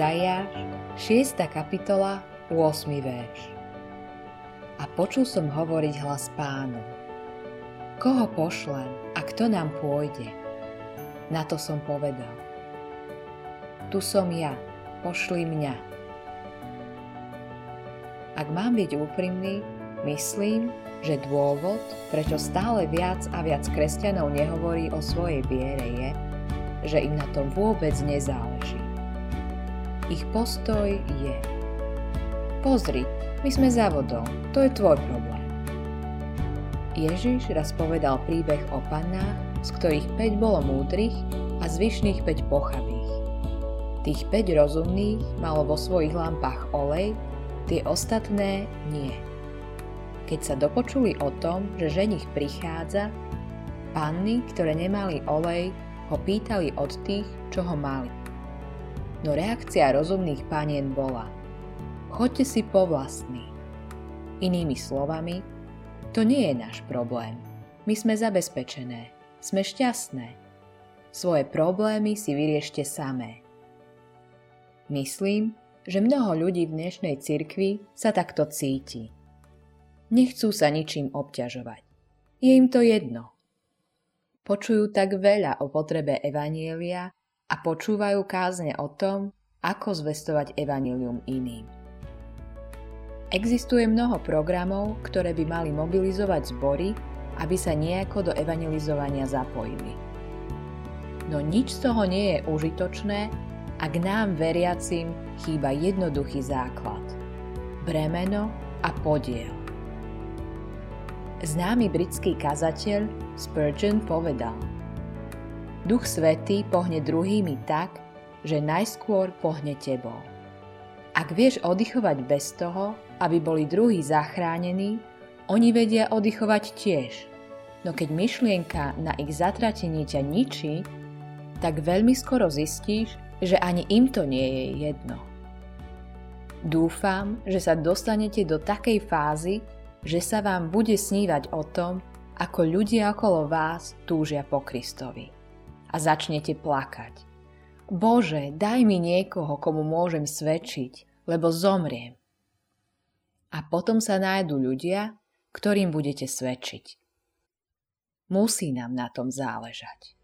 Izaiáš, 6. kapitola, 8. verš. A počul som hovoriť hlas pánu. Koho pošlem a kto nám pôjde? Na to som povedal. Tu som ja, pošli mňa. Ak mám byť úprimný, myslím, že dôvod, prečo stále viac a viac kresťanov nehovorí o svojej viere je, že im na tom vôbec nezáleží. Ich postoj je Pozri, my sme za vodou, to je tvoj problém. Ježiš raz povedal príbeh o pannách, z ktorých 5 bolo múdrych a zvyšných 5 pochabých. Tých 5 rozumných malo vo svojich lampách olej, tie ostatné nie. Keď sa dopočuli o tom, že ženich prichádza, panny, ktoré nemali olej, ho pýtali od tých, čo ho mali. No reakcia rozumných panien bola – Choďte si po vlastný. Inými slovami, to nie je náš problém. My sme zabezpečené, sme šťastné. Svoje problémy si vyriešte samé. Myslím, že mnoho ľudí v dnešnej cirkvi sa takto cíti. Nechcú sa ničím obťažovať. Je im to jedno. Počujú tak veľa o potrebe evanielia a počúvajú kázne o tom, ako zvestovať evanílium iným. Existuje mnoho programov, ktoré by mali mobilizovať zbory, aby sa nejako do evangelizovania zapojili. No nič z toho nie je užitočné, ak nám veriacim chýba jednoduchý základ. Bremeno a podiel. Známy britský kazateľ Spurgeon povedal Duch Svetý pohne druhými tak, že najskôr pohne tebou. Ak vieš oddychovať bez toho, aby boli druhí zachránení, oni vedia oddychovať tiež. No keď myšlienka na ich zatratenie ťa ničí, tak veľmi skoro zistíš, že ani im to nie je jedno. Dúfam, že sa dostanete do takej fázy, že sa vám bude snívať o tom, ako ľudia okolo vás túžia po Kristovi. A začnete plakať. Bože, daj mi niekoho, komu môžem svedčiť, lebo zomriem a potom sa nájdu ľudia, ktorým budete svedčiť. Musí nám na tom záležať.